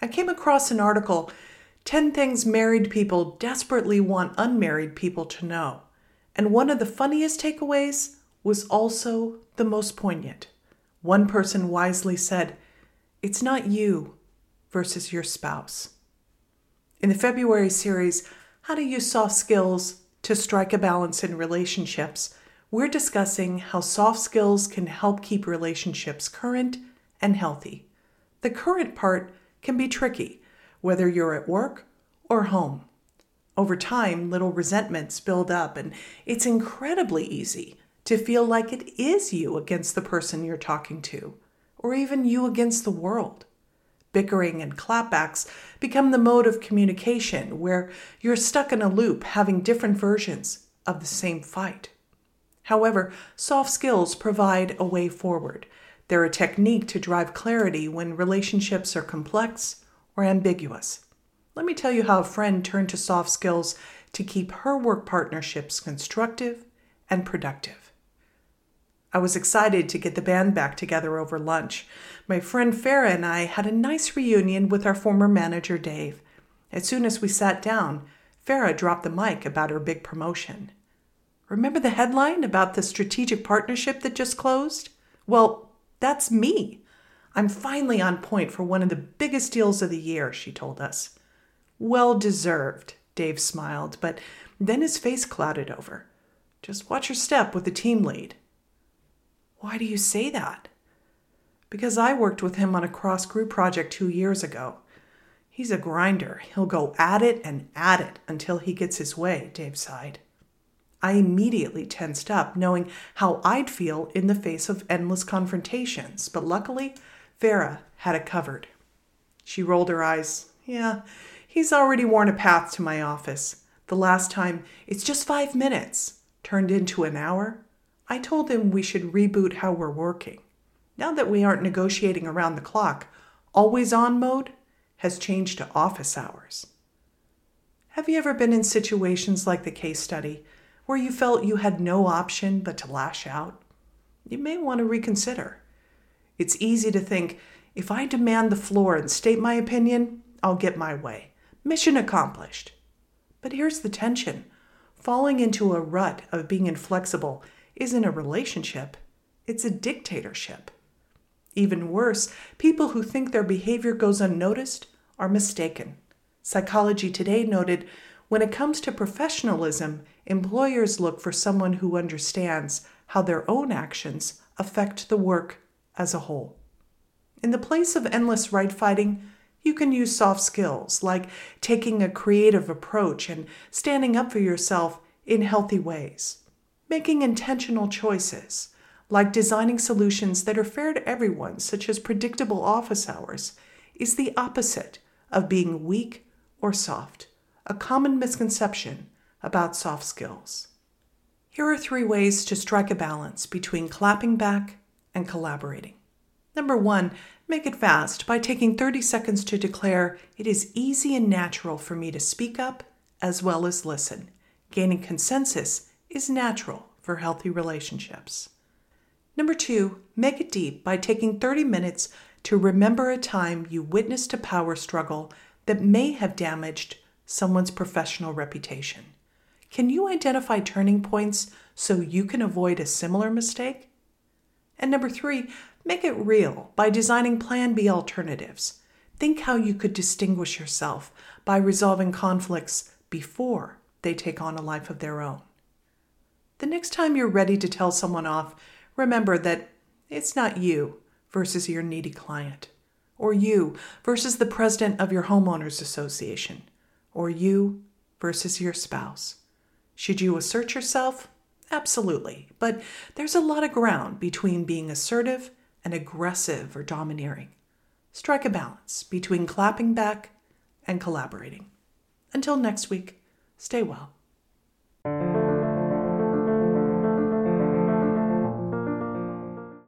I came across an article 10 Things Married People Desperately Want Unmarried People to Know. And one of the funniest takeaways was also the most poignant. One person wisely said, It's not you versus your spouse. In the February series, How to Use Soft Skills to Strike a Balance in Relationships, we're discussing how soft skills can help keep relationships current and healthy. The current part can be tricky, whether you're at work or home. Over time, little resentments build up, and it's incredibly easy to feel like it is you against the person you're talking to, or even you against the world. Bickering and clapbacks become the mode of communication where you're stuck in a loop having different versions of the same fight. However, soft skills provide a way forward they're a technique to drive clarity when relationships are complex or ambiguous. Let me tell you how a friend turned to soft skills to keep her work partnerships constructive and productive. I was excited to get the band back together over lunch. My friend Farah and I had a nice reunion with our former manager, Dave. As soon as we sat down, Farah dropped the mic about her big promotion. Remember the headline about the strategic partnership that just closed? Well, that's me. I'm finally on point for one of the biggest deals of the year, she told us. Well deserved, Dave smiled, but then his face clouded over. Just watch your step with the team lead. Why do you say that? Because I worked with him on a cross group project two years ago. He's a grinder. He'll go at it and at it until he gets his way, Dave sighed. I immediately tensed up, knowing how I'd feel in the face of endless confrontations, but luckily, Farah had it covered. She rolled her eyes. Yeah, he's already worn a path to my office. The last time, it's just five minutes, turned into an hour. I told him we should reboot how we're working. Now that we aren't negotiating around the clock, always on mode has changed to office hours. Have you ever been in situations like the case study where you felt you had no option but to lash out, you may want to reconsider. It's easy to think if I demand the floor and state my opinion, I'll get my way. Mission accomplished. But here's the tension falling into a rut of being inflexible isn't a relationship, it's a dictatorship. Even worse, people who think their behavior goes unnoticed are mistaken. Psychology Today noted when it comes to professionalism, employers look for someone who understands how their own actions affect the work as a whole. In the place of endless right fighting, you can use soft skills like taking a creative approach and standing up for yourself in healthy ways, making intentional choices like designing solutions that are fair to everyone, such as predictable office hours, is the opposite of being weak or soft a common misconception about soft skills. Here are three ways to strike a balance between clapping back and collaborating. Number one, make it fast by taking 30 seconds to declare it is easy and natural for me to speak up as well as listen. Gaining consensus is natural for healthy relationships. Number two, make it deep by taking 30 minutes to remember a time you witnessed a power struggle that may have damaged someone's professional reputation. Can you identify turning points so you can avoid a similar mistake? And number three, make it real by designing Plan B alternatives. Think how you could distinguish yourself by resolving conflicts before they take on a life of their own. The next time you're ready to tell someone off, remember that it's not you versus your needy client, or you versus the president of your homeowners association or you versus your spouse. Should you assert yourself? Absolutely. But there's a lot of ground between being assertive and aggressive or domineering. Strike a balance between clapping back and collaborating. Until next week, stay well.